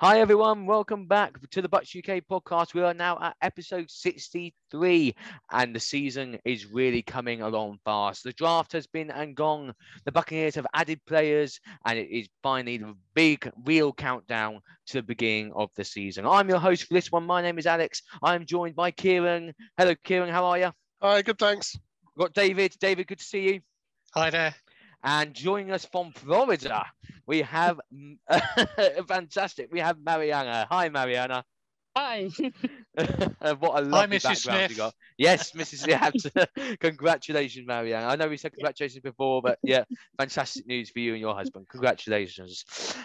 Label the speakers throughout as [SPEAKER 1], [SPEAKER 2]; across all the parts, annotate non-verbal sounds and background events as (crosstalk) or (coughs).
[SPEAKER 1] Hi, everyone. Welcome back to the Bucks UK podcast. We are now at episode 63, and the season is really coming along fast. The draft has been and gone. The Buccaneers have added players, and it is finally the big, real countdown to the beginning of the season. I'm your host for this one. My name is Alex. I'm joined by Kieran. Hello, Kieran. How are you?
[SPEAKER 2] Hi, good, thanks.
[SPEAKER 1] We've got David. David, good to see you.
[SPEAKER 3] Hi there.
[SPEAKER 1] And joining us from Florida, we have (laughs) fantastic. We have Mariana. Hi, Mariana.
[SPEAKER 4] Hi. (laughs) (laughs)
[SPEAKER 1] what a lovely Hi, background Smith. you got. Yes, Mrs. Smith. (laughs) Congratulations, Marianne. I know we said congratulations before, but yeah, fantastic news for you and your husband. Congratulations.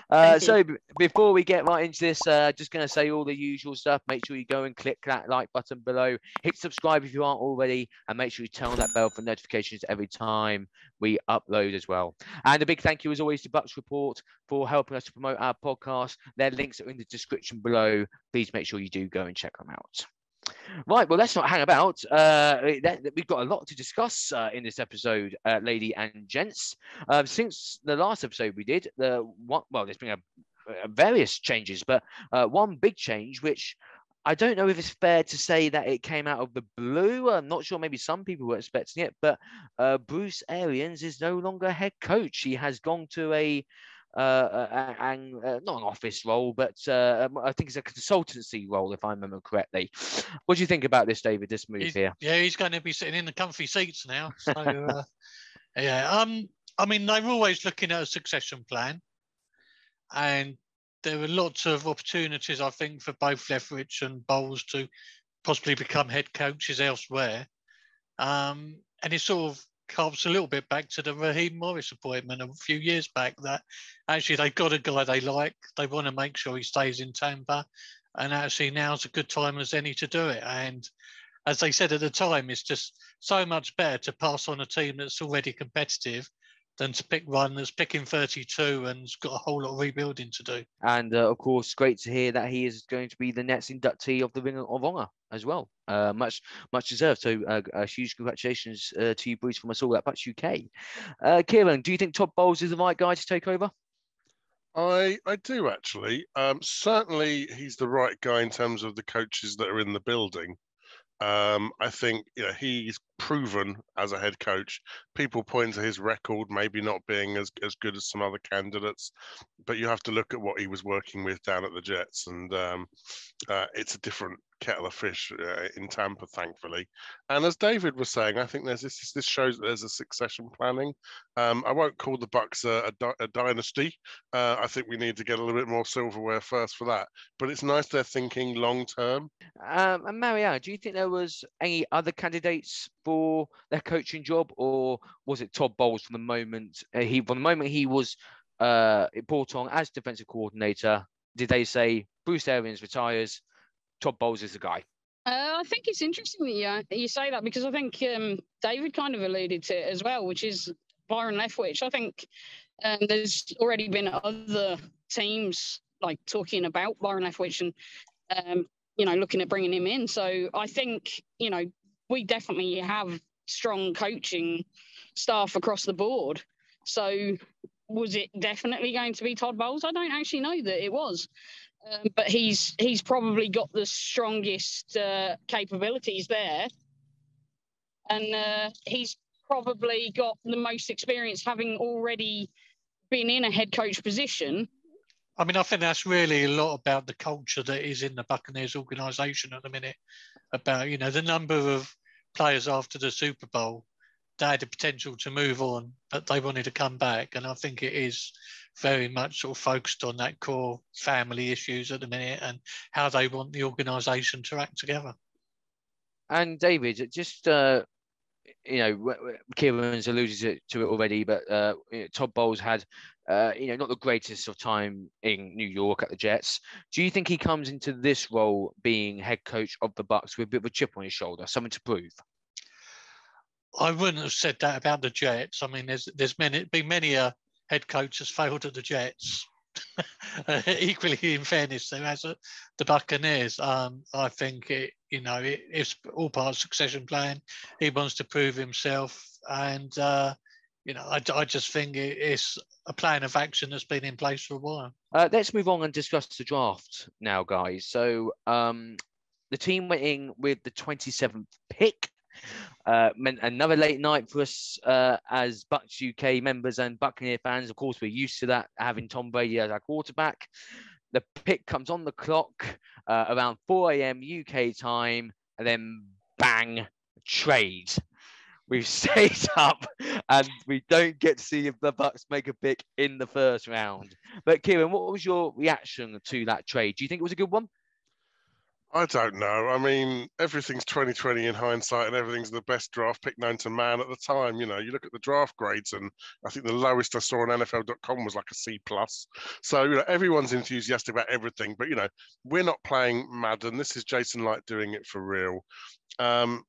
[SPEAKER 1] Uh, so b- before we get right into this, uh, just going to say all the usual stuff. Make sure you go and click that like button below. Hit subscribe if you aren't already, and make sure you turn on that bell for notifications every time we upload as well. And a big thank you, as always, to Bucks Report for helping us to promote our podcast. Their links are in the description below. Please make sure you do go and check them out. Right, well, let's not hang about. Uh, that we've got a lot to discuss uh, in this episode, uh, lady and gents. Um, since the last episode we did, the one, well, there's been a, a various changes, but uh, one big change, which I don't know if it's fair to say that it came out of the blue. I'm not sure. Maybe some people were expecting it, but uh, Bruce Arians is no longer head coach. He has gone to a uh, and uh, not an office role, but uh, um, I think it's a consultancy role, if I remember correctly. What do you think about this, David? This move
[SPEAKER 3] he's,
[SPEAKER 1] here?
[SPEAKER 3] Yeah, he's going to be sitting in the comfy seats now. So, uh, (laughs) yeah, um, I mean, they were always looking at a succession plan, and there were lots of opportunities, I think, for both Leftwich and Bowles to possibly become head coaches elsewhere. Um, and it's sort of comes a little bit back to the Raheem Morris appointment a few years back that actually they've got a guy they like. They want to make sure he stays in Tampa. And actually now's a good time as any to do it. And as they said at the time, it's just so much better to pass on a team that's already competitive than to pick one that's picking 32 and's got a whole lot of rebuilding to do.
[SPEAKER 1] And uh, of course, great to hear that he is going to be the next inductee of the Ring of Honor as well. Uh, much, much deserved. So, uh, a huge congratulations uh, to you, Bruce, from us all at Bucks UK. Uh, Kieran, do you think Todd Bowles is the right guy to take over?
[SPEAKER 2] I I do actually. Um, certainly, he's the right guy in terms of the coaches that are in the building. Um, I think you know, he's proven as a head coach. People point to his record maybe not being as, as good as some other candidates, but you have to look at what he was working with down at the Jets, and um, uh, it's a different kettle of fish uh, in Tampa, thankfully. And as David was saying, I think there's this. This shows that there's a succession planning. Um, I won't call the Bucks a, a, a dynasty. Uh, I think we need to get a little bit more silverware first for that. But it's nice they're thinking long term.
[SPEAKER 1] Um, and Marianne, do you think there was any other candidates for their coaching job, or was it Todd Bowles from the moment uh, he from the moment he was uh, brought on as defensive coordinator? Did they say Bruce Arians retires? Todd Bowles is the guy.
[SPEAKER 4] Uh, I think it's interesting that you, you say that because I think um, David kind of alluded to it as well, which is Byron Leftwich. I think um, there's already been other teams like talking about Byron Leftwich and um, you know looking at bringing him in. So I think you know we definitely have strong coaching staff across the board. So was it definitely going to be Todd Bowles? I don't actually know that it was. Um, but he's he's probably got the strongest uh, capabilities there, and uh, he's probably got the most experience, having already been in a head coach position.
[SPEAKER 3] I mean, I think that's really a lot about the culture that is in the Buccaneers organisation at the minute. About you know the number of players after the Super Bowl they had the potential to move on, but they wanted to come back, and I think it is very much sort of focused on that core family issues at the minute and how they want the organisation to act together.
[SPEAKER 1] And David, just uh, you know, Kieran's alluded to it already, but uh, Todd Bowles had, uh, you know, not the greatest of time in New York at the Jets. Do you think he comes into this role being head coach of the Bucks with a bit of a chip on his shoulder, something to prove?
[SPEAKER 3] I wouldn't have said that about the Jets. I mean, there's there's many been many a head coach has failed at the Jets. (laughs) Equally, in fairness, there has a, the Buccaneers. Um, I think it, you know, it, it's all part of succession plan. He wants to prove himself, and uh, you know, I, I just think it's a plan of action that's been in place for a while.
[SPEAKER 1] Uh, let's move on and discuss the draft now, guys. So um, the team went in with the 27th pick. Uh, meant another late night for us uh, as Bucks UK members and Buccaneer fans. Of course, we're used to that, having Tom Brady as our quarterback. The pick comes on the clock uh, around 4 a.m. UK time, and then bang, trade we've (laughs) stayed up and we don't get to see if the Bucks make a pick in the first round. But Kieran, what was your reaction to that trade? Do you think it was a good one?
[SPEAKER 2] I don't know. I mean, everything's 2020 in hindsight, and everything's the best draft pick known to man at the time. You know, you look at the draft grades, and I think the lowest I saw on NFL.com was like a C plus. So you know, everyone's enthusiastic about everything, but you know, we're not playing Madden. This is Jason Licht doing it for real. Um,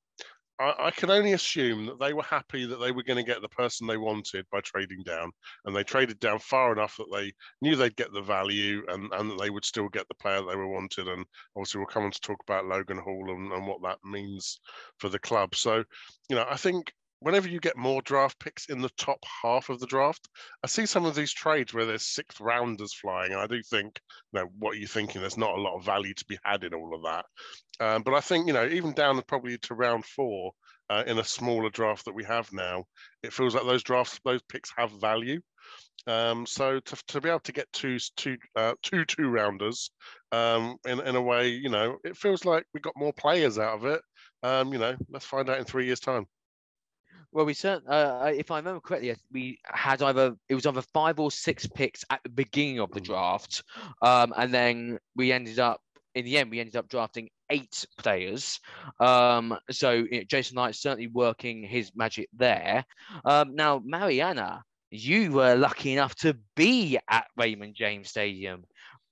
[SPEAKER 2] I, I, can only assume that they were happy that they were going to get the person they wanted by trading down, and they traded down far enough that they knew they'd get the value and, and that they would still get the player they were wanted. And obviously, we'll come on to talk about Logan Hall and, and what that means for the club. So, you know, I think whenever you get more draft picks in the top half of the draft, I see some of these trades where there's sixth rounders flying. And I do think, you know, what are you thinking? There's not a lot of value to be had in all of that. Um, but I think, you know, even down probably to round four uh, in a smaller draft that we have now, it feels like those drafts, those picks have value. Um, so to, to be able to get two two uh, two two rounders um, in in a way, you know, it feels like we got more players out of it. Um, you know, let's find out in three years' time.
[SPEAKER 1] Well, we certainly, uh, if I remember correctly, we had either it was either five or six picks at the beginning of the mm. draft, um, and then we ended up in the end we ended up drafting eight players. Um, so you know, Jason Licht certainly working his magic there. Um, now, Mariana, you were lucky enough to be at Raymond James Stadium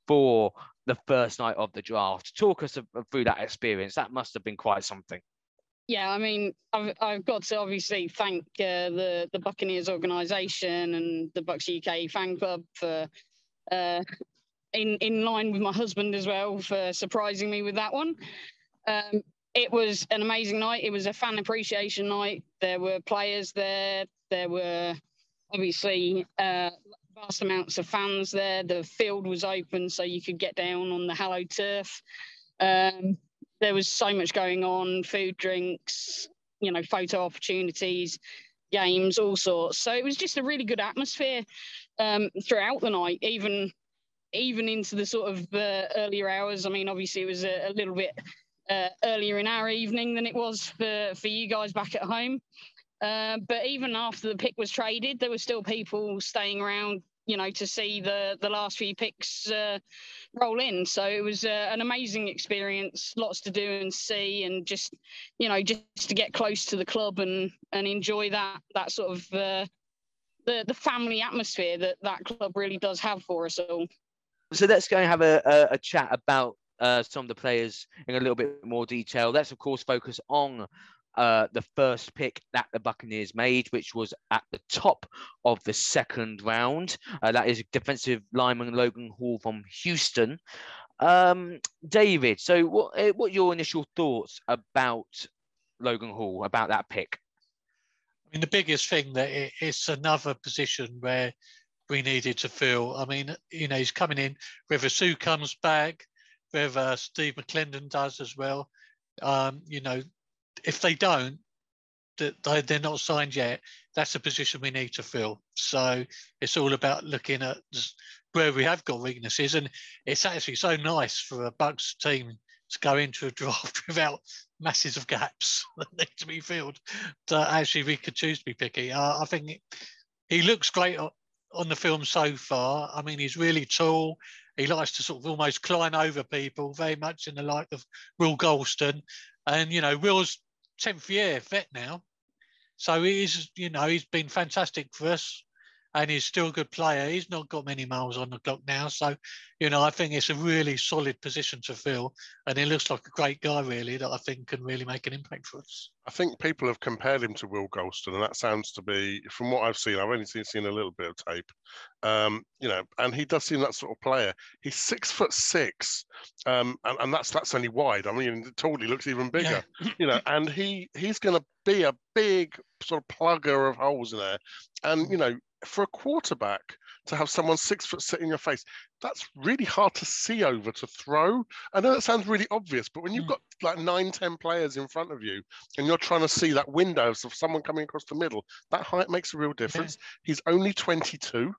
[SPEAKER 1] for the first night of the draft. Talk us through that experience. That must have been quite something.
[SPEAKER 4] Yeah, I mean, I've, I've got to obviously thank uh, the the Buccaneers organisation and the Bucks UK fan club for, uh, in in line with my husband as well, for surprising me with that one. Um, it was an amazing night. It was a fan appreciation night. There were players there. There were obviously uh, vast amounts of fans there. The field was open, so you could get down on the hallowed turf. Um, there was so much going on food drinks you know photo opportunities games all sorts. So it was just a really good atmosphere um, throughout the night even even into the sort of uh, earlier hours. I mean obviously it was a, a little bit uh, earlier in our evening than it was for for you guys back at home. Uh, but even after the pick was traded there were still people staying around you know, to see the the last few picks uh, roll in. So it was uh, an amazing experience, lots to do and see, and just you know, just to get close to the club and and enjoy that that sort of uh, the the family atmosphere that that club really does have for us all.
[SPEAKER 1] So let's go and have a, a, a chat about uh, some of the players in a little bit more detail. Let's of course focus on uh, the first pick that the Buccaneers made, which was at the top of the second round. Uh, that is defensive lineman Logan Hall from Houston. Um, David, so what eh, what your initial thoughts about Logan Hall, about that pick?
[SPEAKER 3] I mean, the biggest thing that it, it's another position where we needed to fill. I mean, you know, he's coming in, whether Suh comes back, whether Steve McClendon does as well. Um, you know, if they don't, that they're not signed yet, that's a position we need to fill. So it's all about looking at where we have got weaknesses, and it's actually so nice for a Bucks team to go into a (laughs) draft without masses of gaps (laughs) that need to be filled. That actually we could choose to be picky. Uh, I think he looks great on the film so far. I mean, he's really tall. He likes to sort of almost climb over people, very much in the like of Will Gholston. And, you know, Will's 10th year vet now. So he's, you know, he's been fantastic for us. And he's still a good player. He's not got many miles on the clock now, so you know I think it's a really solid position to fill, and he looks like a great guy really that I think can really make an impact for us.
[SPEAKER 2] I think people have compared him to Will Gholston, and that sounds to be, from what I've seen, I've only seen, seen a little bit of tape, um, you know, and he does seem that sort of player. He's six foot six, um, and, and that's that's only wide. I mean, tall he looks even bigger, yeah. you know, and he he's going to be a big sort of plugger of holes in there, and you know, for a quarterback to have someone six foot sit in your face, that's really hard to see over to throw. I know that sounds really obvious, but when you've mm. got like nine, ten players in front of you and you're trying to see that window of someone coming across the middle, that height makes a real difference. He's only 22.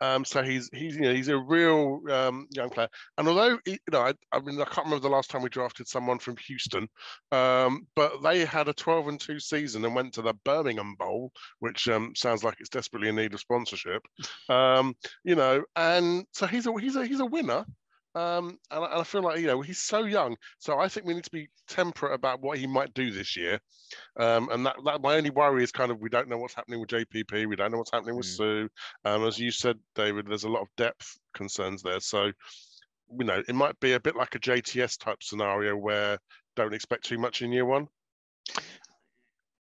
[SPEAKER 2] Um, so he's he's you know he's a real um, young player, and although he, you know I, I, mean I can't remember the last time we drafted someone from Houston, um, but they had a 12 and two season and went to the Birmingham Bowl, which um, sounds like it's desperately in need of sponsorship, um, you know, and so he's a he's a he's a winner, um, and, and, I feel like you know he's so young, so I think we need to be temperate about what he might do this year. Um, and that, that my only worry is kind of we don't know what's happening with JPP, we don't know what's happening with mm. Suh. Um, as you said, David, there's a lot of depth concerns there. So you know it might be a bit like a JTS type scenario where don't expect too much in year one.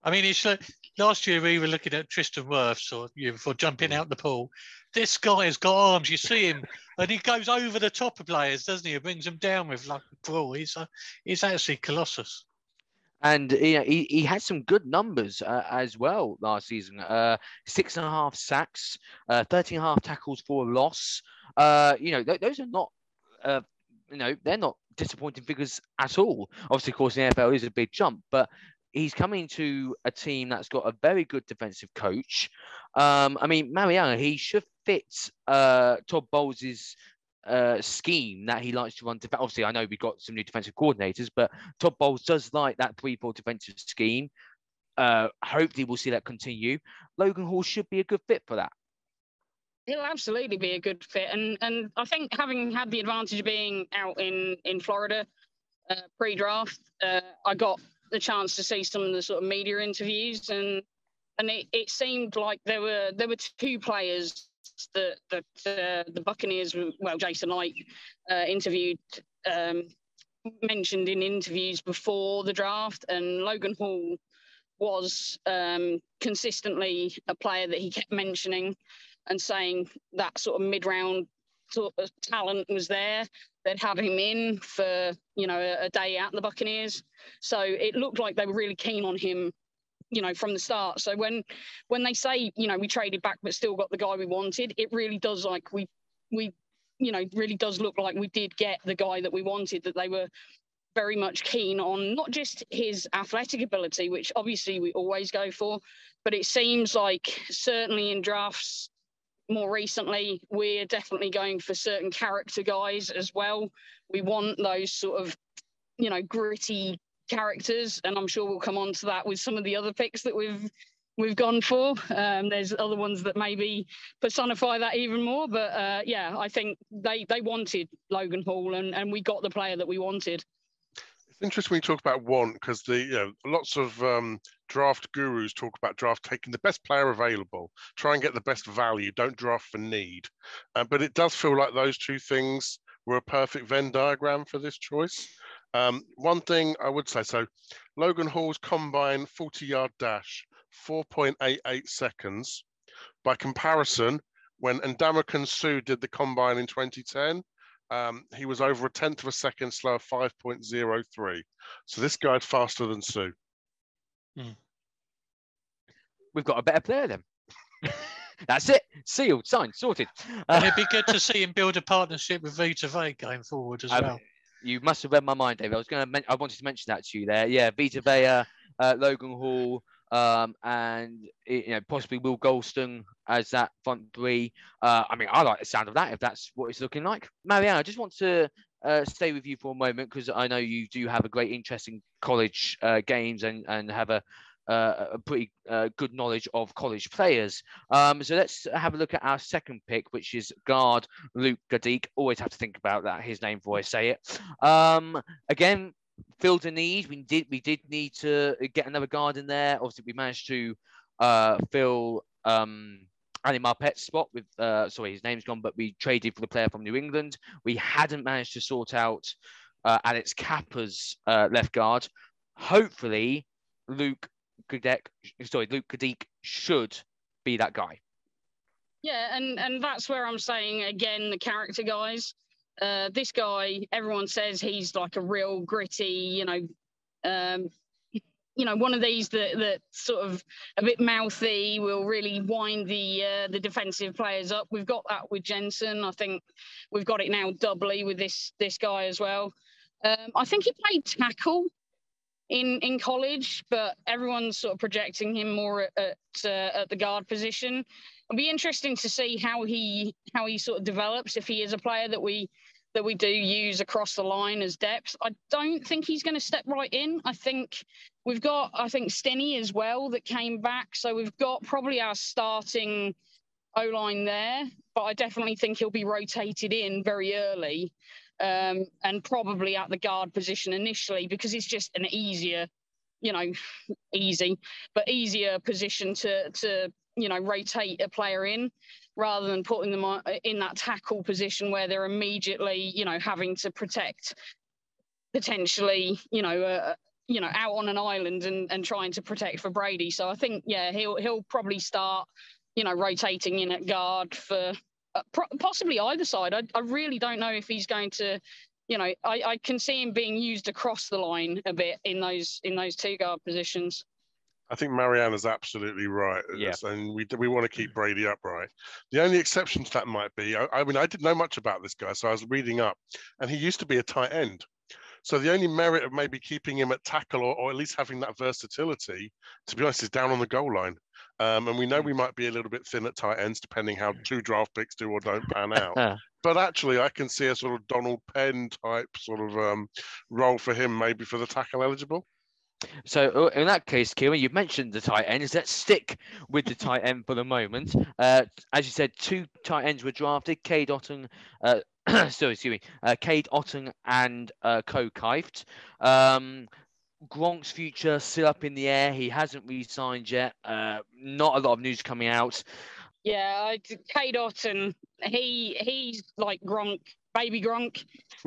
[SPEAKER 3] I mean, it's like last year we were looking at Tristan Wirfs or for jumping mm. out the pool. This guy has got arms. You see him, (laughs) and he goes over the top of players, doesn't he? He brings them down with like a brawl. He's uh, he's actually colossus.
[SPEAKER 1] And you know, he, he had some good numbers uh, as well last season. Uh, six and a half sacks, uh, 13 and a half tackles for a loss. Uh, you know, th- those are not, uh, you know, they're not disappointing figures at all. Obviously, of course, the NFL is a big jump, but he's coming to a team that's got a very good defensive coach. Um, I mean, Mariano, he should fit uh, Todd Bowles' uh, scheme that he likes to run. Def- Obviously, I know we've got some new defensive coordinators, but Todd Bowles does like that 3 4 defensive scheme. Uh, hopefully, we'll see that continue. Logan Hall should be a good fit for that.
[SPEAKER 4] He'll absolutely be a good fit, and and I think having had the advantage of being out in in Florida uh, pre-draft, uh, I got the chance to see some of the sort of media interviews, and and it, it seemed like there were there were two players that that uh, the Buccaneers, well, Jason Licht uh, interviewed. Um, mentioned in interviews before the draft, and Logan Hall was um, consistently a player that he kept mentioning and saying that sort of mid-round sort of talent was there. They'd had him in for you know a, a day in the Buccaneers, so it looked like they were really keen on him you know from the start. So when when they say you know we traded back but still got the guy we wanted it really does like we we you know really does look like we did get the guy that we wanted that they were very much keen on not just his athletic ability which obviously we always go for but it seems like certainly in drafts more recently, we're definitely going for certain character guys as well. We want those sort of, you know, gritty characters, and I'm sure we'll come on to that with some of the other picks that we've we've gone for. Um, there's other ones that maybe personify that even more, but uh, yeah, I think they they wanted Logan Hall, and and we got the player that we wanted.
[SPEAKER 2] It's interesting when you talk about want because the you know, lots of um, draft gurus talk about draft taking the best player available, try and get the best value, don't draft for need. Uh, but it does feel like those two things were a perfect Venn diagram for this choice. Um, one thing I would say so Logan Hall's combine 40 yard dash, 4.88 seconds. By comparison, when Ndamukong Suh did the combine in 2010, um, he was over a tenth of a second slower, 5.03. So this guy's faster than Suh. Hmm.
[SPEAKER 1] We've got a better player then. (laughs) That's it. Sealed, signed, sorted.
[SPEAKER 3] And it'd be (laughs) good to see him build a partnership with Vita Vea going forward as um, well.
[SPEAKER 1] You must have read my mind, David. I was going to. I wanted to mention that to you there. Yeah, Vita Vea, uh, Logan Hall, um, and you know possibly Will Gholston as that front three. Uh, I mean, I like the sound of that if that's what it's looking like. Marianne, I just want to uh, stay with you for a moment because I know you do have a great interest in college uh, games and and have a uh, a pretty uh, good knowledge of college players. Um, so let's have a look at our second pick, which is guard Luke Goedeke. Always have to think about that, his name before I say it. Um, again, filled a need. We did we did need to get another guard in there. Obviously, we managed to uh, fill um, Ali Marpet's spot with uh, sorry his name's gone, but we traded for the player from New England. We hadn't managed to sort out uh, Alex Cappa's uh, left guard. Hopefully, Luke Kadek, sorry, Luke Kadik should be that guy.
[SPEAKER 4] Yeah, and and that's where I'm saying again the character guys. Uh, this guy, everyone says he's like a real gritty, you know, um, you know, one of these that that sort of a bit mouthy will really wind the uh, the defensive players up. We've got that with Jensen. I think we've got it now doubly with this this guy as well. Um, I think he played tackle in in college, but everyone's sort of projecting him more at at, uh, at the guard position. It'll be interesting to see how he how he sort of develops if he is a player that we that we do use across the line as depth. I don't think he's going to step right in. I think we've got, I think, Stinnie as well that came back. So we've got probably our starting O line there, but I definitely think he'll be rotated in very early um, and probably at the guard position initially because it's just an easier, you know, easy, but easier position to, to you know, rotate a player in rather than putting them in that tackle position where they're immediately, you know, having to protect potentially, you know, uh, you know, out on an island and, and trying to protect for Brady. So I think, yeah, he'll he'll probably start, you know, rotating in at guard for uh, possibly either side. I, I really don't know if he's going to, you know, I, I can see him being used across the line a bit in those in those two guard positions.
[SPEAKER 2] I think Mariana's absolutely right. Yeah. And we we want to keep Brady upright. The only exception to that might be, I, I, mean, I didn't know much about this guy, so I was reading up, and he used to be a tight end. So the only merit of maybe keeping him at tackle or, or at least having that versatility, to be honest, is down on the goal line. Um, and we know we might be a little bit thin at tight ends, depending how two draft picks do or don't pan (laughs) out. but actually, I can see a sort of Donald Penn type sort of um, role for him, maybe for the tackle eligible.
[SPEAKER 1] So uh, in that case, Kieran, you've mentioned the tight ends. Let's stick with the tight end for the moment. Uh, as you said, two tight ends were drafted: Cade Otton, uh, (clears throat) excuse me, uh, Cade and uh, Ko Kieft. Um, Gronk's future still up in the air. He hasn't re-signed yet. Uh, not a lot of news coming out.
[SPEAKER 4] Yeah, Cade Otton, he he's like Gronk baby Gronk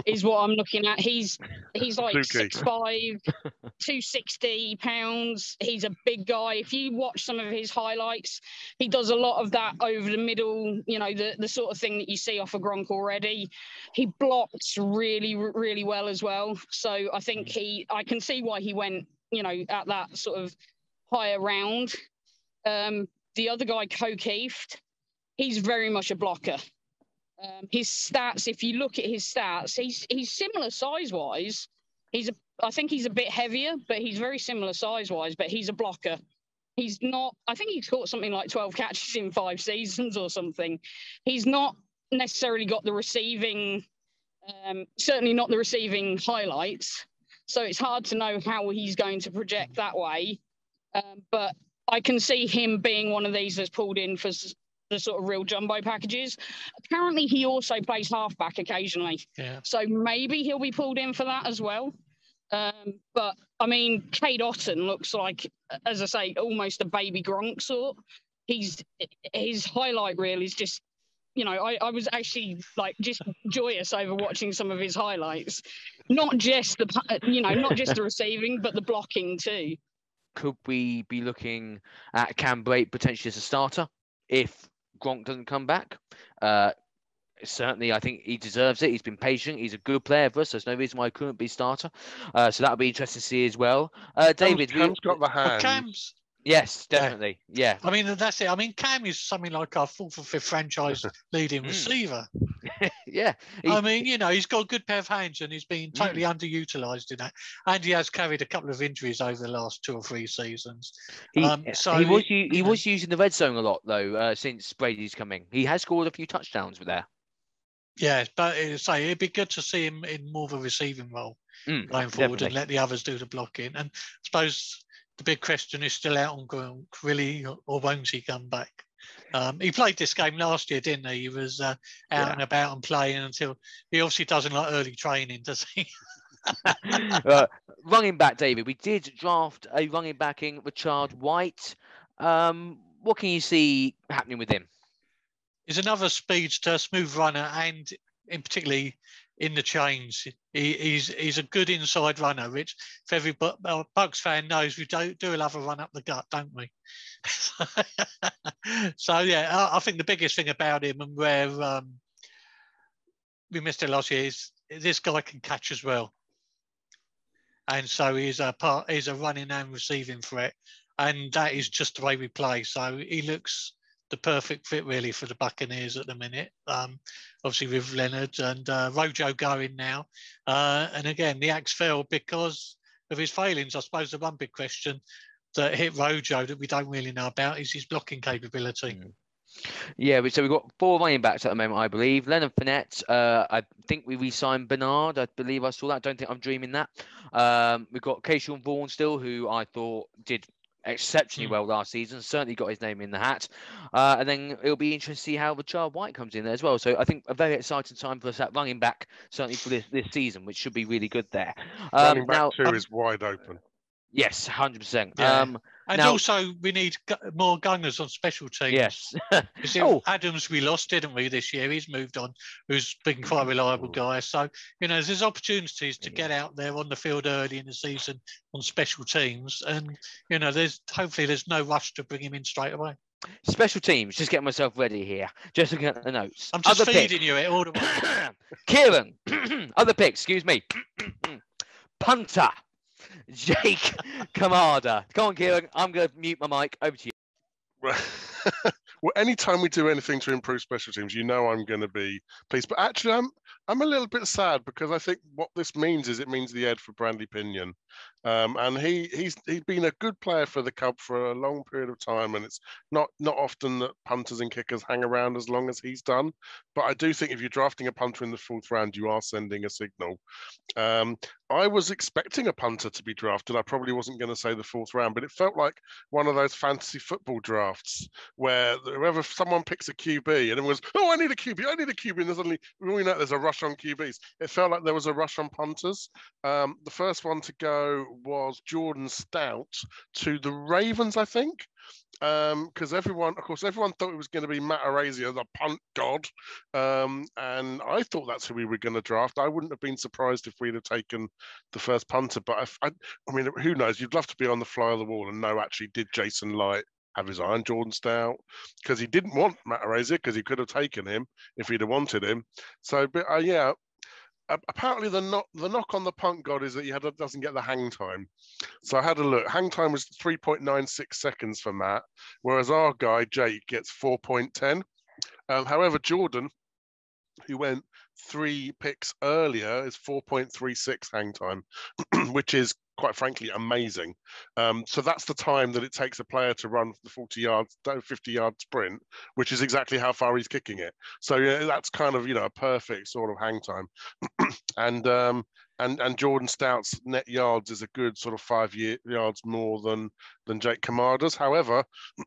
[SPEAKER 4] is what I'm looking at. He's he's like six five, (laughs) two sixty pounds. He's a big guy. If you watch some of his highlights, he does a lot of that over the middle. You know the the sort of thing that you see off of Gronk already. He blocks really really well as well. So I think he I can see why he went you know at that sort of higher round. Um, the other guy, Ko Kieft, he's very much a blocker. Um, his stats, if you look at his stats, he's he's similar size wise. He's a, I think he's a bit heavier, but he's very similar size wise. But he's a blocker. He's not. I think he's caught something like twelve catches in five (laughs) seasons or something. He's not necessarily got the receiving, um, certainly not the receiving highlights. So it's hard to know how he's going to project that way. Um, but I can see him being one of these that's pulled in for the sort of real jumbo packages. Apparently, he also plays halfback occasionally. Yeah. So maybe he'll be pulled in for that as well. Um, but I mean, Cade Otton looks like, as I say, almost a baby Gronk sort. He's his highlight reel is just, you know, I, I was actually like just joyous over watching some of his highlights. Not just the, you know, not just the (laughs) receiving, but the blocking too.
[SPEAKER 1] Could we be looking at Cam Brate potentially as a starter if Gronk doesn't come back. Uh, certainly, I think he deserves it. He's been patient. He's a good player for us. There's no reason why he couldn't be starter. Uh, so that'll be interesting to see as well. Uh, David,
[SPEAKER 2] Cam's we, got the hand.
[SPEAKER 3] Cam's.
[SPEAKER 1] Yes, definitely. Yeah.
[SPEAKER 3] I mean, that's it. I mean, Cam is something like our fourth or fifth franchise (laughs) leading hmm. receiver. (laughs)
[SPEAKER 1] yeah.
[SPEAKER 3] He, I mean, you know, he's got a good pair of hands and he's been totally mm. underutilized in that. And he has carried a couple of injuries over the last two or three seasons.
[SPEAKER 1] He, um, so he was he, he (clears throat) was using the red zone a lot though uh, since Brady's coming. He has scored a few touchdowns with there.
[SPEAKER 3] Yeah, but say it'd be good to see him in more of a receiving role mm, going forward definitely. and let the others do the blocking. And I suppose the big question is still out on Gronk, really, or won't he come back? Um, he played this game last year, didn't he? He was uh, out yeah. and about and playing until he obviously doesn't like early training, does he? (laughs)
[SPEAKER 1] uh, running back, David. We did draft a running back in Richard White. Um, what can you see happening with him?
[SPEAKER 3] He's another speedster, smooth runner, and in particularly in the chains. He, he's he's a good inside runner, Rich. if every Bucks fan knows, we do do love a run up the gut, don't we? (laughs) so yeah, I, I, think the biggest thing about him and where um, we missed it last year is this guy can catch as well, and so he's a part he's a running and receiving threat, and that is just the way we play. So he looks the perfect fit really for the Buccaneers at the minute. Um, obviously with Leonard and uh, Rojo going now, uh, and again the axe fell because of his failings. I suppose the one big question that hit Rojo that we don't really know about is his blocking capability. Mm.
[SPEAKER 1] Yeah, so we've got four running backs at the moment, I believe. Leonard Fournette, uh, I think we re-signed Bernard. I believe I saw that. Don't think I'm dreaming that. Um, we've got Ke'Shawn Vaughn still, who I thought did exceptionally mm. well last season. Certainly got his name in the hat. Uh, and then it'll be interesting to see how Rachaad White comes in there as well. So I think a very exciting time for us at running back, certainly for this, this season, which should be really good there.
[SPEAKER 2] Um, running back now, two um, is wide open.
[SPEAKER 1] Yes, hundred percent. Yeah. Um,
[SPEAKER 3] and now, also, we need more gunners on special teams.
[SPEAKER 1] Yes. (laughs)
[SPEAKER 3] oh. Adams, we lost, didn't we, this year? He's moved on, who's been quite a reliable guy. So, you know, there's opportunities to get out there on the field early in the season on special teams. And, you know, there's hopefully there's no rush to bring him in straight away.
[SPEAKER 1] Special teams, just getting myself ready here. Just looking at the notes.
[SPEAKER 3] I'm just other feeding pick. you it all the way. (coughs)
[SPEAKER 1] Kieran, (coughs) other pick, excuse me. (coughs) Punter. (laughs) Jake Camarda. Come on, Kieran. I'm going to mute my mic. Over to you. (laughs)
[SPEAKER 2] well, anytime we do anything to improve special teams, you know I'm going to be pleased. But actually, I'm I'm a little bit sad because I think what this means is it means the ed for Bradley Pinion, um, and he he's he's been a good player for the club for a long period of time, and it's not not often that punters and kickers hang around as long as he's done. But I do think if you're drafting a punter in the fourth round, you are sending a signal. Um, I was expecting a punter to be drafted. I probably wasn't going to say the fourth round, but it felt like one of those fantasy football drafts where whoever someone picks a QB and it was, oh, I need a QB, I need a QB, and there's suddenly we know there's a rush on QBs. It felt like there was a rush on punters. Um, the first one to go was Jordan Stout to the Ravens, I think because um, everyone, of course, everyone thought it was going to be Matt the punt god, um, and I thought that's who we were going to draft. I wouldn't have been surprised if we'd have taken the first punter, but I, I, I mean, who knows? You'd love to be on the fly of the wall and know actually did Jason Licht have his eye on Jordan Stout because he didn't want Matt because he could have taken him if he'd have wanted him. So, but uh, yeah, apparently the knock the knock on the punk god is that he had, doesn't get the hang time. So I had a look. Hang time was 3.96 seconds for Matt, whereas our guy Jake gets 4.10. Um, however, Jordan, who went three picks earlier, is 4.36 hang time, (clears throat) which is quite frankly amazing. Um, so that's the time that it takes a player to run the 40 yards, 50 yard sprint, which is exactly how far he's kicking it. So yeah, that's kind of you know a perfect sort of hang time. (clears throat) and um, and and Jordan Stout's net yards is a good sort of five year, yards more than than Jake Camarda's. However,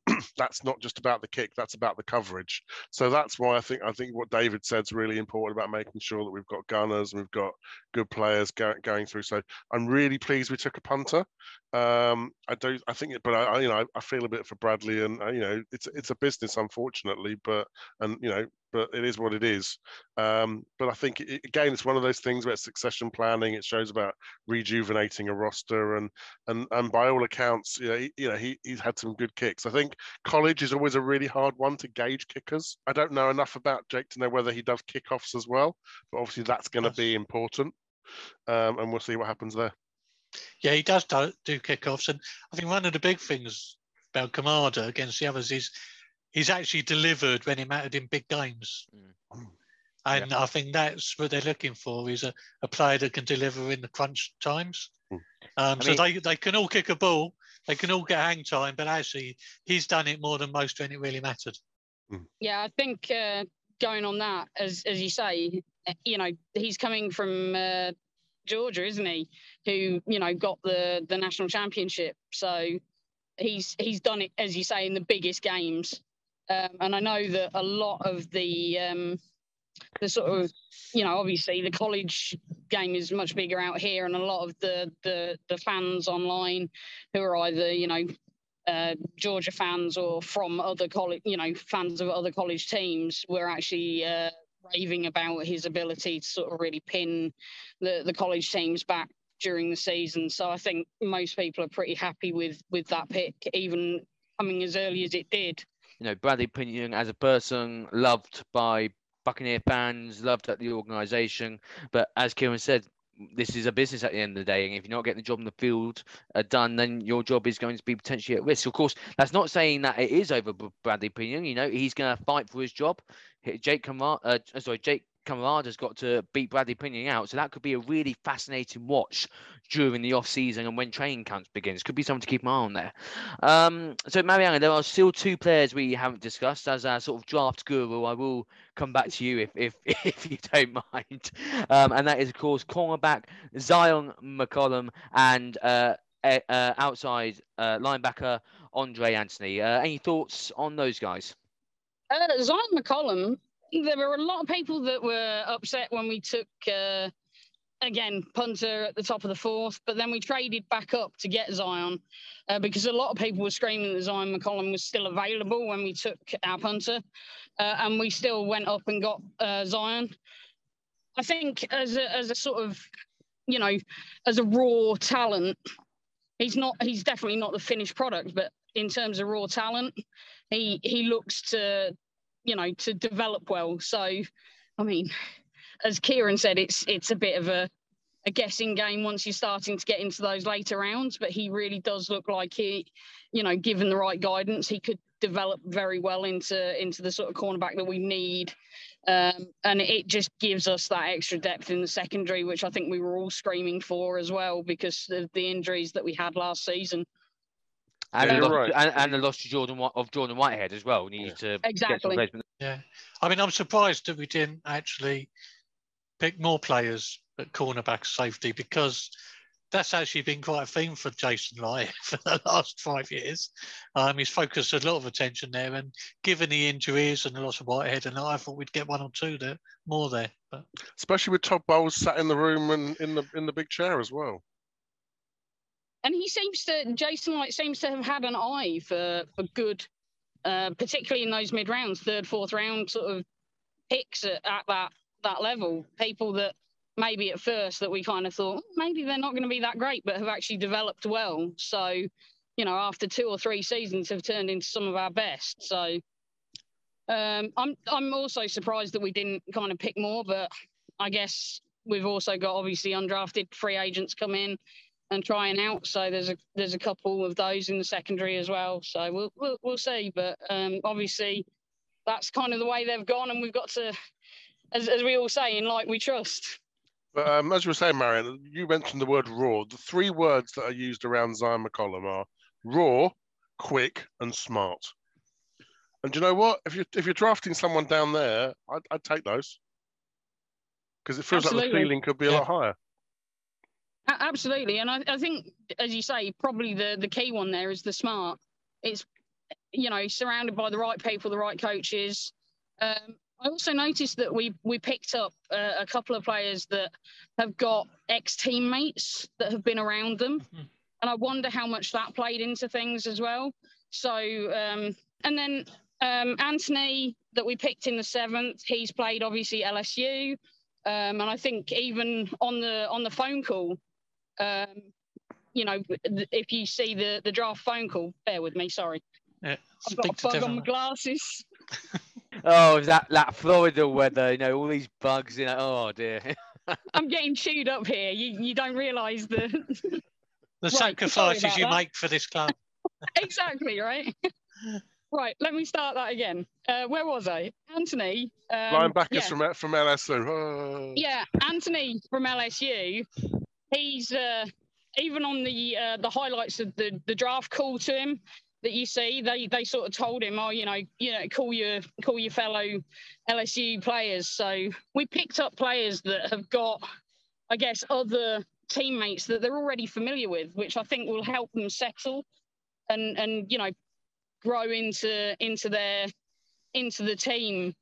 [SPEAKER 2] (clears throat) that's not just about the kick; that's about the coverage. So that's why I think I think what David said is really important about making sure that we've got gunners and we've got good players go, going through. So I'm really pleased we took a punter. Um, I do, I think, but I, you know, I feel a bit for Bradley, and uh, you know, it's it's a business, unfortunately, but and you know, but it is what it is. Um, but I think it, again, it's one of those things where succession planning. It shows about rejuvenating a roster, and and and by all accounts, you know, he, you know, he he's had some good kicks. I think college is always a really hard one to gauge kickers. I don't know enough about Jake to know whether he does kickoffs as well, but obviously that's going to be important, um, and we'll see what happens there.
[SPEAKER 3] Yeah, he does do, do kickoffs, and I think one of the big things about Camarda against the others is he's actually delivered when he mattered in big games. Mm. And yeah. I think that's what they're looking for is a, a player that can deliver in the crunch times. Mm. Um, so mean, they, they can all kick a ball, they can all get hang time, but actually he's done it more than most when it really mattered.
[SPEAKER 4] Mm. Yeah, I think uh, going on that, as as you say, you know, he's coming from uh, Georgia, isn't he? Who you know got the the national championship. So he's he's done it as you say in the biggest games. Um, and I know that a lot of the um, the sort of you know obviously the college game is much bigger out here, and a lot of the the the fans online who are either you know uh, Georgia fans or from other college, you know, fans of other college teams were actually uh, raving about his ability to sort of really pin the, the college teams back during the season. So I think most people are pretty happy with with that pick, even coming as early as it did.
[SPEAKER 1] You know, Bradley Pinion as a person, loved by Buccaneer fans, loved at the organisation. But as Kieran said, this is a business at the end of the day, and if you're not getting the job in the field uh, done, then your job is going to be potentially at risk. Of course, that's not saying that it is over Bradley Pinion. You know, he's going to fight for his job. Jake Kamar, uh, sorry, Jake Camarda has got to beat Bradley Pinion out. So that could be a really fascinating watch during the off season and when training camps begins. Could be something to keep an eye on there. Um, so Mariana, there are still two players we haven't discussed as our sort of draft guru. I will come back to you if if, (laughs) if you don't mind. Um, and that is of course cornerback Zyon McCollum and uh, uh, outside uh, linebacker Andre Anthony. Uh, any thoughts on those guys?
[SPEAKER 4] Uh, Zyon McCollum there were a lot of people that were upset when we took uh, again punter at the top of the fourth, but then we traded back up to get Zyon uh, because a lot of people were screaming that Zyon McCollum was still available when we took our punter, uh, and we still went up and got uh, Zyon. I think as a, as a sort of you know as a raw talent, he's not he's definitely not the finished product, but in terms of raw talent, he he looks to you know, to develop well. So, I mean, as Kieran said, it's it's a bit of a a guessing game once you're starting to get into those later rounds. But he really does look like he, you know, given the right guidance, he could develop very well into into the sort of cornerback that we need. Um, and it just gives us that extra depth in the secondary, which I think we were all screaming for as well because of the injuries that we had last season.
[SPEAKER 1] And, yeah, lost, right. and, and, the loss to Jordan of Jordan Whitehead as well. Needs yeah. to
[SPEAKER 4] exactly.
[SPEAKER 3] Yeah, I mean, I'm surprised that we didn't actually pick more players at cornerback safety because that's actually been quite a theme for Jason Licht (laughs) for the last five years. Um, he's focused a lot of attention there, and given the injuries and the loss of Whitehead, and I thought we'd get one or two there more there. But
[SPEAKER 2] especially with Todd Bowles sat in the room and in the in the big chair as well
[SPEAKER 4] and he seems to Jason Licht seems to have had an eye for for good, uh, particularly in those mid rounds, third, fourth round sort of picks at, at that that level. People that maybe at first that we kind of thought oh, maybe they're not going to be that great, but have actually developed well. So, you know, after two or three seasons, have turned into some of our best. So, um, I'm I'm also surprised that we didn't kind of pick more, but I guess we've also got obviously undrafted free agents come in and trying out. So there's a there's a couple of those in the secondary as well. So we'll we'll, we'll see. But um, obviously, that's kind of the way they've gone, and we've got to, as, as we all say, in like we trust.
[SPEAKER 2] But um, as you were saying, Marion, you mentioned the word raw. The three words that are used around Zyon McCollum are raw, quick, and smart. And you know what? If you're if you're drafting someone down there, I'd, I'd take those because it feels Absolutely. like the ceiling could be a yeah. lot higher.
[SPEAKER 4] Absolutely, and I, I think, as you say, probably the the key one there is the smart. It's you know surrounded by the right people, the right coaches. Um, I also noticed that we we picked up uh, a couple of players that have got ex teammates that have been around them, mm-hmm. and I wonder how much that played into things as well. So, um, and then um, Anthony that we picked in the seventh, he's played obviously LSU, um, and I think even on the on the phone call, um, you know, if you see the the draft phone call, bear with me. Sorry,
[SPEAKER 3] yeah,
[SPEAKER 4] I've got a bug on my glasses. (laughs)
[SPEAKER 1] oh, that that Florida weather? You know, all these bugs. You know, oh dear. (laughs)
[SPEAKER 4] I'm getting chewed up here. You you don't realise the
[SPEAKER 3] the (laughs) right, sacrifices you that. make for this club.
[SPEAKER 4] exactly right. Right, let me start that again. Uh, where was I? Anthony.
[SPEAKER 2] Um, Linebackers yeah. from from LSU. Oh.
[SPEAKER 4] Yeah, Anthony from LSU he's uh, even on the uh, the highlights of the the draft call to him that you see, they they sort of told him, oh, you know, you know, call your call your fellow LSU players. So we picked up players that have got, I guess, other teammates that they're already familiar with, which I think will help them settle and and you know grow into into their into the team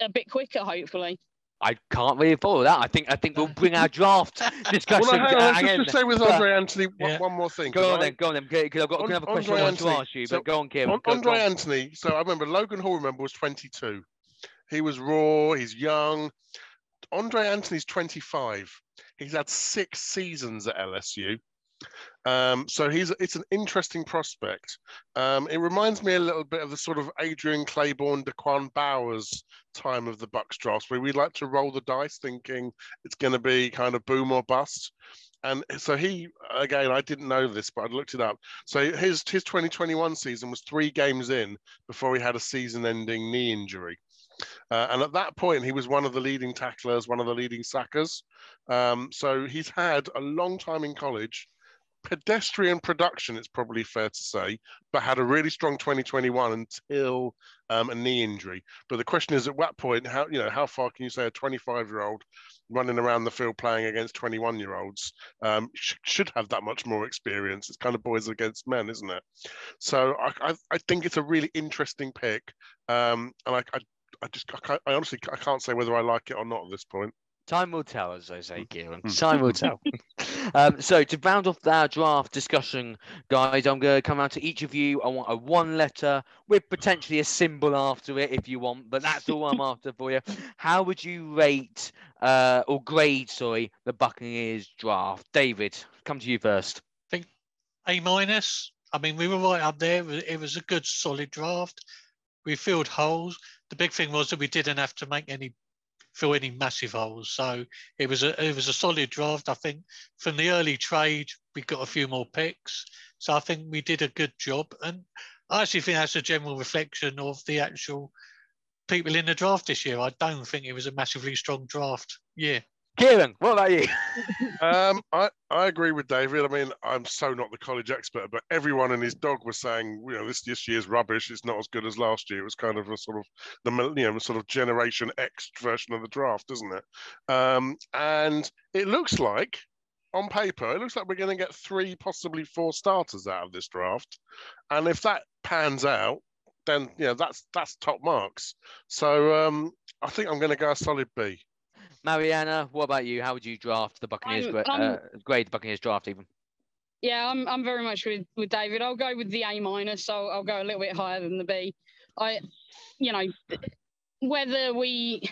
[SPEAKER 4] a bit quicker, hopefully.
[SPEAKER 1] I can't really follow that. I think I think we'll bring our draft (laughs) discussion.
[SPEAKER 2] well, no, hang on, just to say with Andre Anthony, yeah. one more thing.
[SPEAKER 1] Go on I, then, go on then, because I've got another question I want to ask you. So, but go on, Kim. On,
[SPEAKER 2] Andre go Anthony. So I remember Logan Hall. Remember was 22. He was raw. He's young. Andre Anthony's 25. He's had six seasons at LSU. Um, so he's it's an interesting prospect. Um, it reminds me a little bit of the sort of Adrian Clayborn, Da'Quan Bowers time of the Bucks drafts, where we like to roll the dice, thinking it's going to be kind of boom or bust. And so he again, I didn't know this, but I looked it up. So his his 2021 season was three games in before he had a season-ending knee injury. Uh, and at that point, he was one of the leading tacklers, one of the leading sackers. Um, so he's had a long time in college pedestrian production, it's probably fair to say, but had a really strong 2021 until um, a knee injury. But the question is, at what point, how you know, how far can you say a 25 year old running around the field playing against 21 year olds um, sh- should have that much more experience? It's kind of boys against men, isn't it? So I, I, I think it's a really interesting pick, um, and I, I, I just I, I honestly I can't say whether I like it or not at this point.
[SPEAKER 1] Time will tell, as I say, Kieran. Time will tell. (laughs) um, so to round off our draft discussion, guys, I'm going to come out to each of you. I want a one letter with potentially a symbol after it if you want, but that's all I'm (laughs) after for you. How would you rate uh, or grade, sorry, the Buccaneers draft? David, come to you first.
[SPEAKER 3] I think A minus. I mean, we were right up there. It was a good, solid draft. We filled holes. The big thing was that we didn't have to make any fill any massive holes. So it was a it was a solid draft. I think from the early trade we got a few more picks. So I think we did a good job, and I actually think that's a general reflection of the actual people in the draft this year. I don't think it was a massively strong draft year.
[SPEAKER 1] Kieran, what about you? (laughs)
[SPEAKER 2] um, I, I agree with David. I mean, I'm so not the college expert, but everyone and his dog was saying, you know, this this year's rubbish. It's not as good as last year. It was kind of a sort of the you know sort of Generation X version of the draft, isn't it? Um, and it looks like on paper, it looks like we're going to get three, possibly four starters out of this draft. And if that pans out, then yeah, that's that's top marks. So um, I think I'm going to go a solid B.
[SPEAKER 1] Mariana, what about you? How would you draft the Buccaneers? Uh, grade the Buccaneers draft even.
[SPEAKER 4] Yeah, I'm I'm very much with, with David. I'll go with the A minus, so I'll go a little bit higher than the B. I, you know, whether we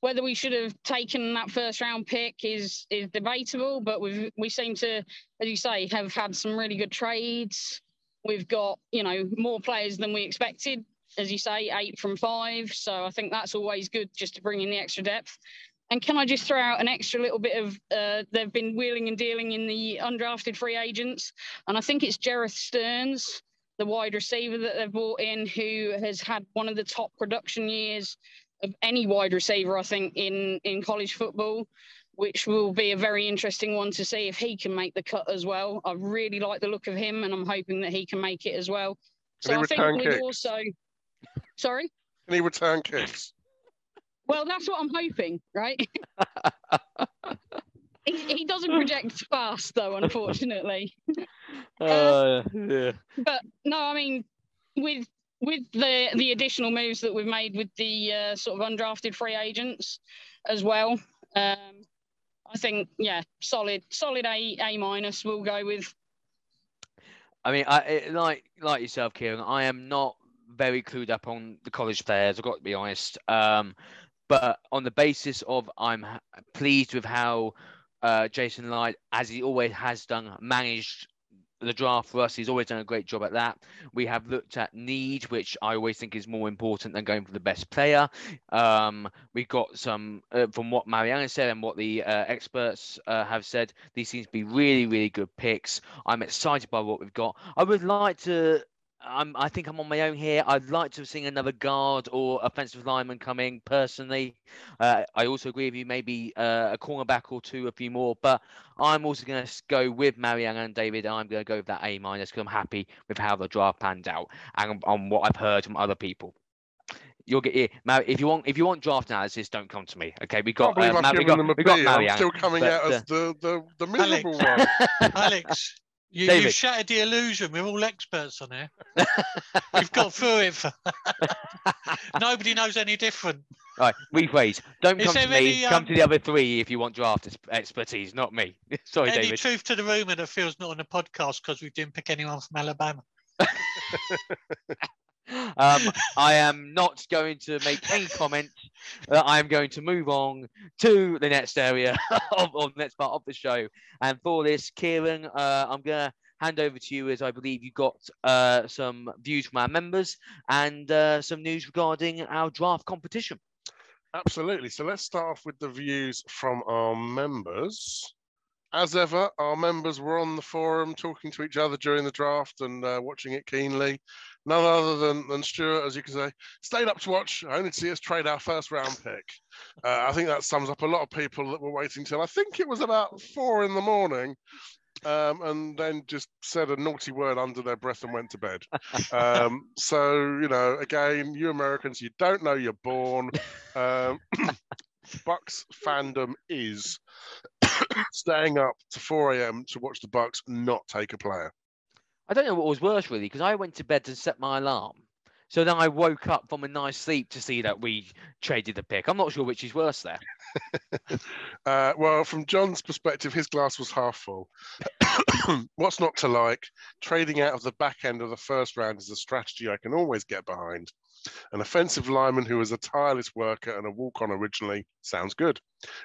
[SPEAKER 4] whether we should have taken that first round pick is is debatable, but we we seem to, as you say, have had some really good trades. We've got you know more players than we expected, as you say, eight from five. So I think that's always good just to bring in the extra depth. And can I just throw out an extra little bit of uh, they've been wheeling and dealing in the undrafted free agents, and I think it's Jerreth Sterns, the wide receiver that they've brought in, who has had one of the top production years of any wide receiver, I think, in in college football, which will be a very interesting one to see if he can make the cut as well. I really like the look of him, and I'm hoping that he can make it as well.
[SPEAKER 2] Can so I think we
[SPEAKER 4] also, sorry.
[SPEAKER 2] Can he return kicks?
[SPEAKER 4] Well, that's what I'm hoping, right? (laughs) he, he, doesn't (laughs) project fast, though, unfortunately. (laughs)
[SPEAKER 1] uh, yeah.
[SPEAKER 4] But no, I mean, with with the the additional moves that we've made with the uh, sort of undrafted free agents as well, um, I think yeah, solid solid A A minus. We'll go with.
[SPEAKER 1] I mean, I like like yourself, Kieran. I am not very clued up on the college players. I've got to be honest. Um, but on the basis of I'm pleased with how uh, Jason Licht, as he always has done, managed the draft for us. He's always done a great job at that. We have looked at need, which I always think is more important than going for the best player. Um, we got some, uh, from what Mariana said and what the uh, experts uh, have said, these seem to be really, really good picks. I'm excited by what we've got. I would like to I'm, I think I'm on my own here. I'd like to have seen another guard or offensive lineman coming personally. Uh, I also agree with you, maybe uh, a cornerback or two, a few more. But I'm also going to go with Mariana and David. I'm going to go with that A minus because I'm happy with how the draft panned out and on what I've heard from other people. You'll get here. If you want, if you want draft analysis, don't come to me. Okay, we got.
[SPEAKER 2] Uh, Ma- we got, we got Mariana, I'm still coming but, out as uh, the the, the miserable
[SPEAKER 3] Alex, one. Alex, you, you shattered the illusion. We're all experts on here. (laughs) We've got through it. For... (laughs) Nobody knows any different.
[SPEAKER 1] All right, rephrase. Don't come to me. Any, um, come to the other three if you want draft expertise, not me. (laughs) Sorry,
[SPEAKER 3] any
[SPEAKER 1] David.
[SPEAKER 3] Any truth to the rumor that Phil's not on the podcast because we didn't pick anyone from Alabama?
[SPEAKER 1] Um, I am not going to make any comment. Uh, I am going to move on to the next area (laughs) of, the next part of the show. And for this, Kieran, uh, I'm going to hand over to you as I believe you got uh, some views from our members and uh, some news regarding our draft competition.
[SPEAKER 2] Absolutely. So let's start off with the views from our members. As ever, our members were on the forum talking to each other during the draft and uh, watching it keenly. None other than, than Stuart, as you can say, stayed up to watch only to see us trade our first round pick. Uh, I think that sums up a lot of people that were waiting till I think it was about four in the morning um, and then just said a naughty word under their breath and went to bed. Um, so, you know, again, you Americans, you don't know you're born. Um, (coughs) Bucks fandom is (laughs) staying up to 4 a.m. to watch the Bucks not take a player.
[SPEAKER 1] I don't know what was worse really because I went to bed and set my alarm. So then I woke up from a nice sleep to see that we traded the pick. I'm not sure which is worse there. (laughs)
[SPEAKER 2] uh, well, from John's perspective, his glass was half full. (coughs) What's not to like? Trading out of the back end of the first round is a strategy I can always get behind. An offensive lineman who was a tireless worker and a walk on originally sounds good.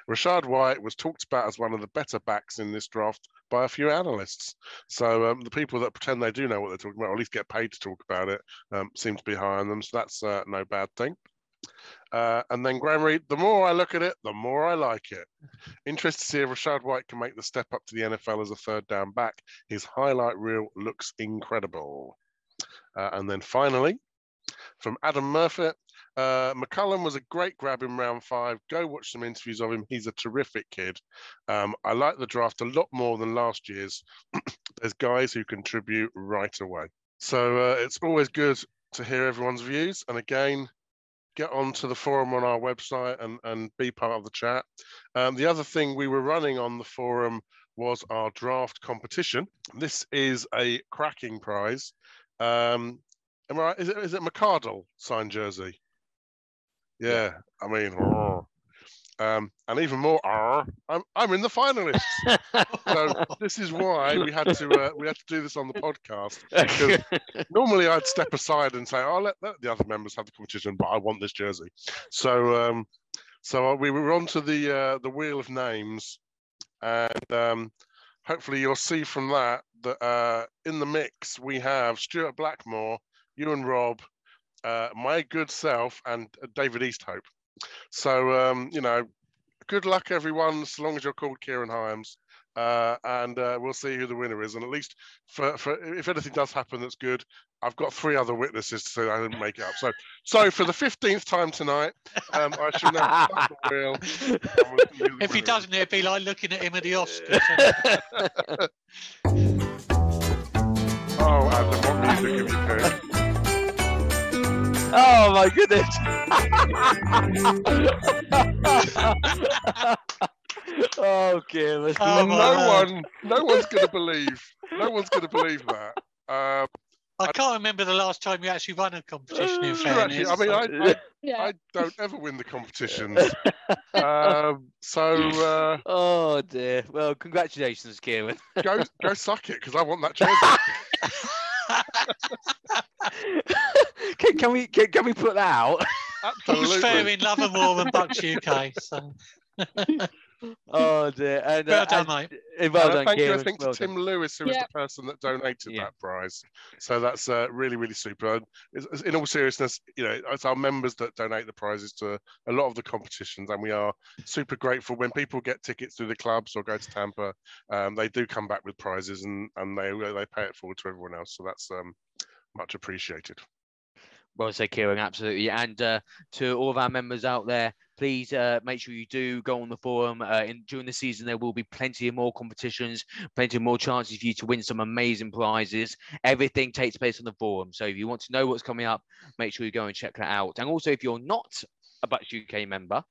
[SPEAKER 2] Rachaad White was talked about as one of the better backs in this draft by a few analysts. So um, the people that pretend they do know what they're talking about, or at least get paid to talk about it, um, seem to be high on them. So that's uh, no bad thing. Uh, and then Graham Reed, the more I look at it, the more I like it. Interested to see if Rachaad White can make the step up to the NFL as a third down back. His highlight reel looks incredible. Uh, and then finally, from Adam Murphy. Uh, McCollum was a great grab in round five. Go watch some interviews of him. He's a terrific kid. Um, I like the draft a lot more than last year's. (clears throat) There's guys who contribute right away. So uh, it's always good to hear everyone's views. And again, get onto the forum on our website and, and be part of the chat. Um, the other thing we were running on the forum was our draft competition. This is a cracking prize. Um, Am I right? Is it is it McCardle signed jersey? Yeah, I mean, (laughs) um, and even more, I'm I'm in the finalists. so (laughs) this is why we had to uh, we had to do this on the podcast. (laughs) Because normally I'd step aside and say, "I'll oh, let, let, the other members have the competition, but I want this jersey." So um, so we were on to the uh, the wheel of names, and um, hopefully you'll see from that that uh, in the mix we have Stuart Blackmore you and Rob, uh, my good self, and uh, David Easthope. So, um, you know, good luck, everyone, as long as you're called Kieran Hyams. Uh, and uh, we'll see who the winner is. And at least for, for if anything does happen that's good, I've got three other witnesses to say I didn't make it up. So, so for the fifteenth time tonight, um, I shall now the wheel.
[SPEAKER 3] If he doesn't, it'd be like looking at him at the Oscars. (laughs)
[SPEAKER 2] oh, Adam, what music have you picked?
[SPEAKER 1] Oh my goodness. okay, oh, Kieran.
[SPEAKER 2] Oh, no one, no one's going to believe. No one's going to believe that. Um,
[SPEAKER 3] I can't remember the last time you actually won a competition. In fairness,
[SPEAKER 2] actually, I mean, I, (laughs) I, yeah. I, don't ever win the competitions. (laughs) um, so. Uh,
[SPEAKER 1] oh dear. Well, congratulations, Kieran.
[SPEAKER 2] go, go, suck it, because I want that (laughs) jersey
[SPEAKER 1] can, can, we can, can, we put that out?
[SPEAKER 2] Absolutely.
[SPEAKER 3] He's fair in love and war than Bucks UK. So. (laughs) (laughs)
[SPEAKER 1] oh dear! And,
[SPEAKER 3] well uh, done, mate.
[SPEAKER 1] And, well uh, done,
[SPEAKER 2] thank
[SPEAKER 1] Kieran.
[SPEAKER 2] you. I think
[SPEAKER 1] well
[SPEAKER 2] to Tim Lewis, who was the person that donated yeah. that prize. So that's uh, really, really super. in all seriousness, you know, it's our members that donate the prizes to a lot of the competitions, and we are super grateful when people get tickets through the clubs or go to Tampa. Um, they do come back with prizes, and and they they pay it forward to everyone else. So that's um, much appreciated.
[SPEAKER 1] Well said, Kieran, absolutely. And uh, to all of our members out there, please uh, make sure you do go on the forum. Uh, in, during the season, there will be plenty of more competitions, plenty of more chances for you to win some amazing prizes. Everything takes place on the forum. So if you want to know what's coming up, make sure you go and check that out. And also, if you're not a UK member,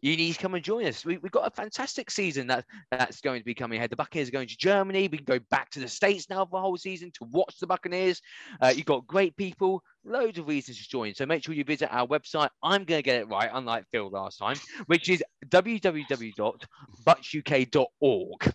[SPEAKER 1] you need to come and join us. We, have got a fantastic season that that's going to be coming ahead. The Buccaneers are going to Germany. We can go back to the States now for the whole season to watch the Buccaneers. Uh, you've got great people, loads of reasons to join. So make sure you visit our website. I'm going to get it right, unlike Phil last time, which is www.bucksuk.org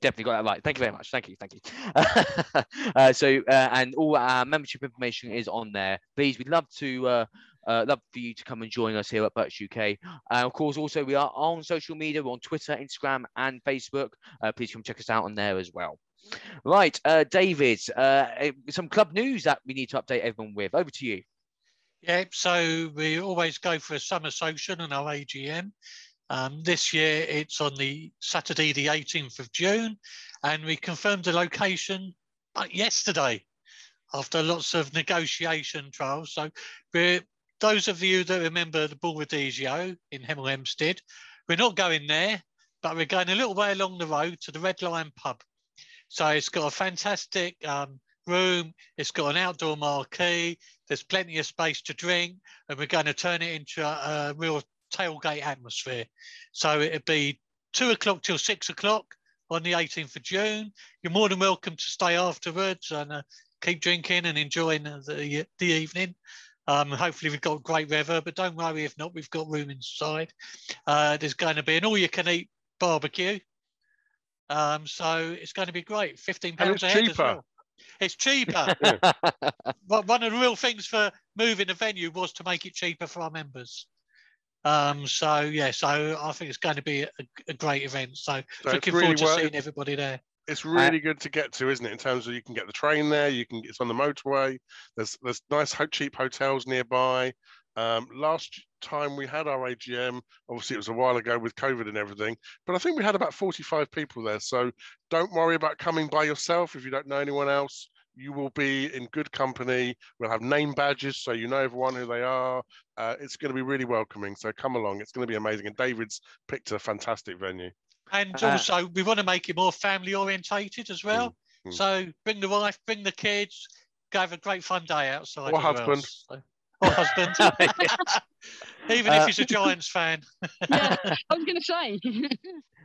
[SPEAKER 1] definitely got that right. Thank you very much. Thank you. Thank you. (laughs) uh, so, uh, and all our membership information is on there. Please, we'd love to uh, uh, love for you to come and join us here at Bucks UK. Uh, of course, also we are on social media. We're on Twitter, Instagram, and Facebook. Uh, please come check us out on there as well. Right, uh, David, uh, eh, some club news that we need to update everyone with. Over to you.
[SPEAKER 3] Yeah, so we always go for a summer social and our AGM. Um, this year it's on the Saturday, the 18th of June, and we confirmed the location yesterday after lots of negotiation trials. So we're those of you that remember the Bull Rodizio in Hemel Hempstead, we're not going there, but we're going a little way along the road to the Red Lion pub. So it's got a fantastic um, room, it's got an outdoor marquee, there's plenty of space to drink, and we're going to turn it into a, a real tailgate atmosphere. So it'd be two o'clock till six o'clock on the 18th of June. You're more than welcome to stay afterwards and uh, keep drinking and enjoying the, the evening. Um, hopefully we've got great weather, but don't worry if not, we've got room inside. Uh, there's going to be an all-you-can-eat barbecue. Um, so it's going to be great. Fifteen pounds a head cheaper. as well. It's cheaper. (laughs) but one of the real things for moving the venue was to make it cheaper for our members. Um, so yeah, so I think it's going to be a, a great event. So, so looking really forward to seeing everybody there
[SPEAKER 2] it's really good to get to, isn't it? In terms of you can get the train there, you can it's on the motorway. There's there's nice cheap hotels nearby. Um, last time we had our AGM, obviously it was a while ago with COVID and everything, but I think we had about 45 people there. So don't worry about coming by yourself if you don't know anyone else. You will be in good company. We'll have name badges so you know everyone who they are. Uh, it's going to be really welcoming. So come along. It's going to be amazing. And David's picked a fantastic venue.
[SPEAKER 3] And uh, also, we want to make it more family orientated as well. Mm, mm. So bring the wife, bring the kids, go have a great fun day outside.
[SPEAKER 2] Or husband.
[SPEAKER 3] Well, so. Or husband. (laughs) Even uh, if he's a Giants fan. (laughs)
[SPEAKER 4] yeah, I was going to say.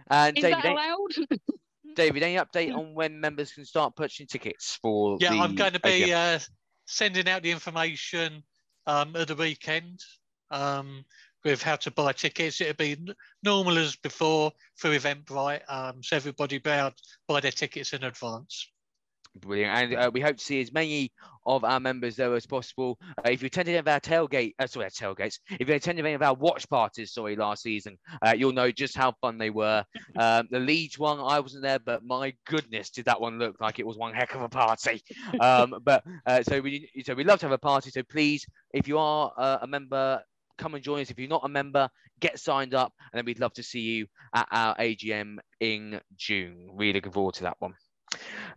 [SPEAKER 4] And Is David, that allowed? (laughs)
[SPEAKER 1] David, any update on when members can start purchasing tickets for?
[SPEAKER 3] Yeah, I'm going to be uh, sending out the information um, at the weekend. Um, with how to buy tickets. It'll be normal as before through Eventbrite, um, so everybody to buy their tickets in advance.
[SPEAKER 1] Brilliant, and uh, we hope to see as many of our members there as possible. Uh, if you attended any of our tailgate, uh, sorry, our tailgates, if you attended any of our watch parties, sorry, last season, uh, you'll know just how fun they were. Um, the Leeds one, I wasn't there, but my goodness, did that one look like it was one heck of a party. Um, but uh, so we, so we love to have a party. So please, if you are uh, a member, come and join us. If you're not a member, get signed up, and then we'd love to see you at our AGM in June. Really looking forward to that one.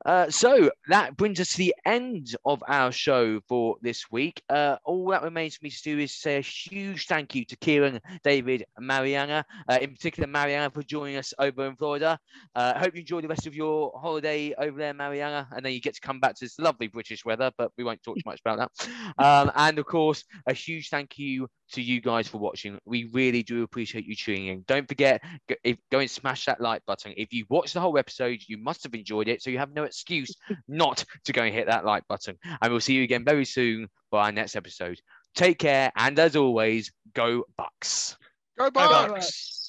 [SPEAKER 1] Uh, so that brings us to the end of our show for this week. Uh, all that remains for me to do is say a huge thank you to Kieran, David, and Mariana, uh, in particular Mariana for joining us over in Florida. Uh, I hope you enjoy the rest of your holiday over there, Mariana, and then you get to come back to this lovely British weather, but we won't talk too much about that. Um, and of course, a huge thank you to you guys for watching. We really do appreciate you tuning in. Don't forget, go, if, go and smash that like button. If you watched the whole episode, you must have enjoyed it, so you have no excuse not to go and hit that like button. And we'll see you again very soon for our next episode. Take care, and as always, go Bucks.
[SPEAKER 2] Go Bucks. Go Bucks.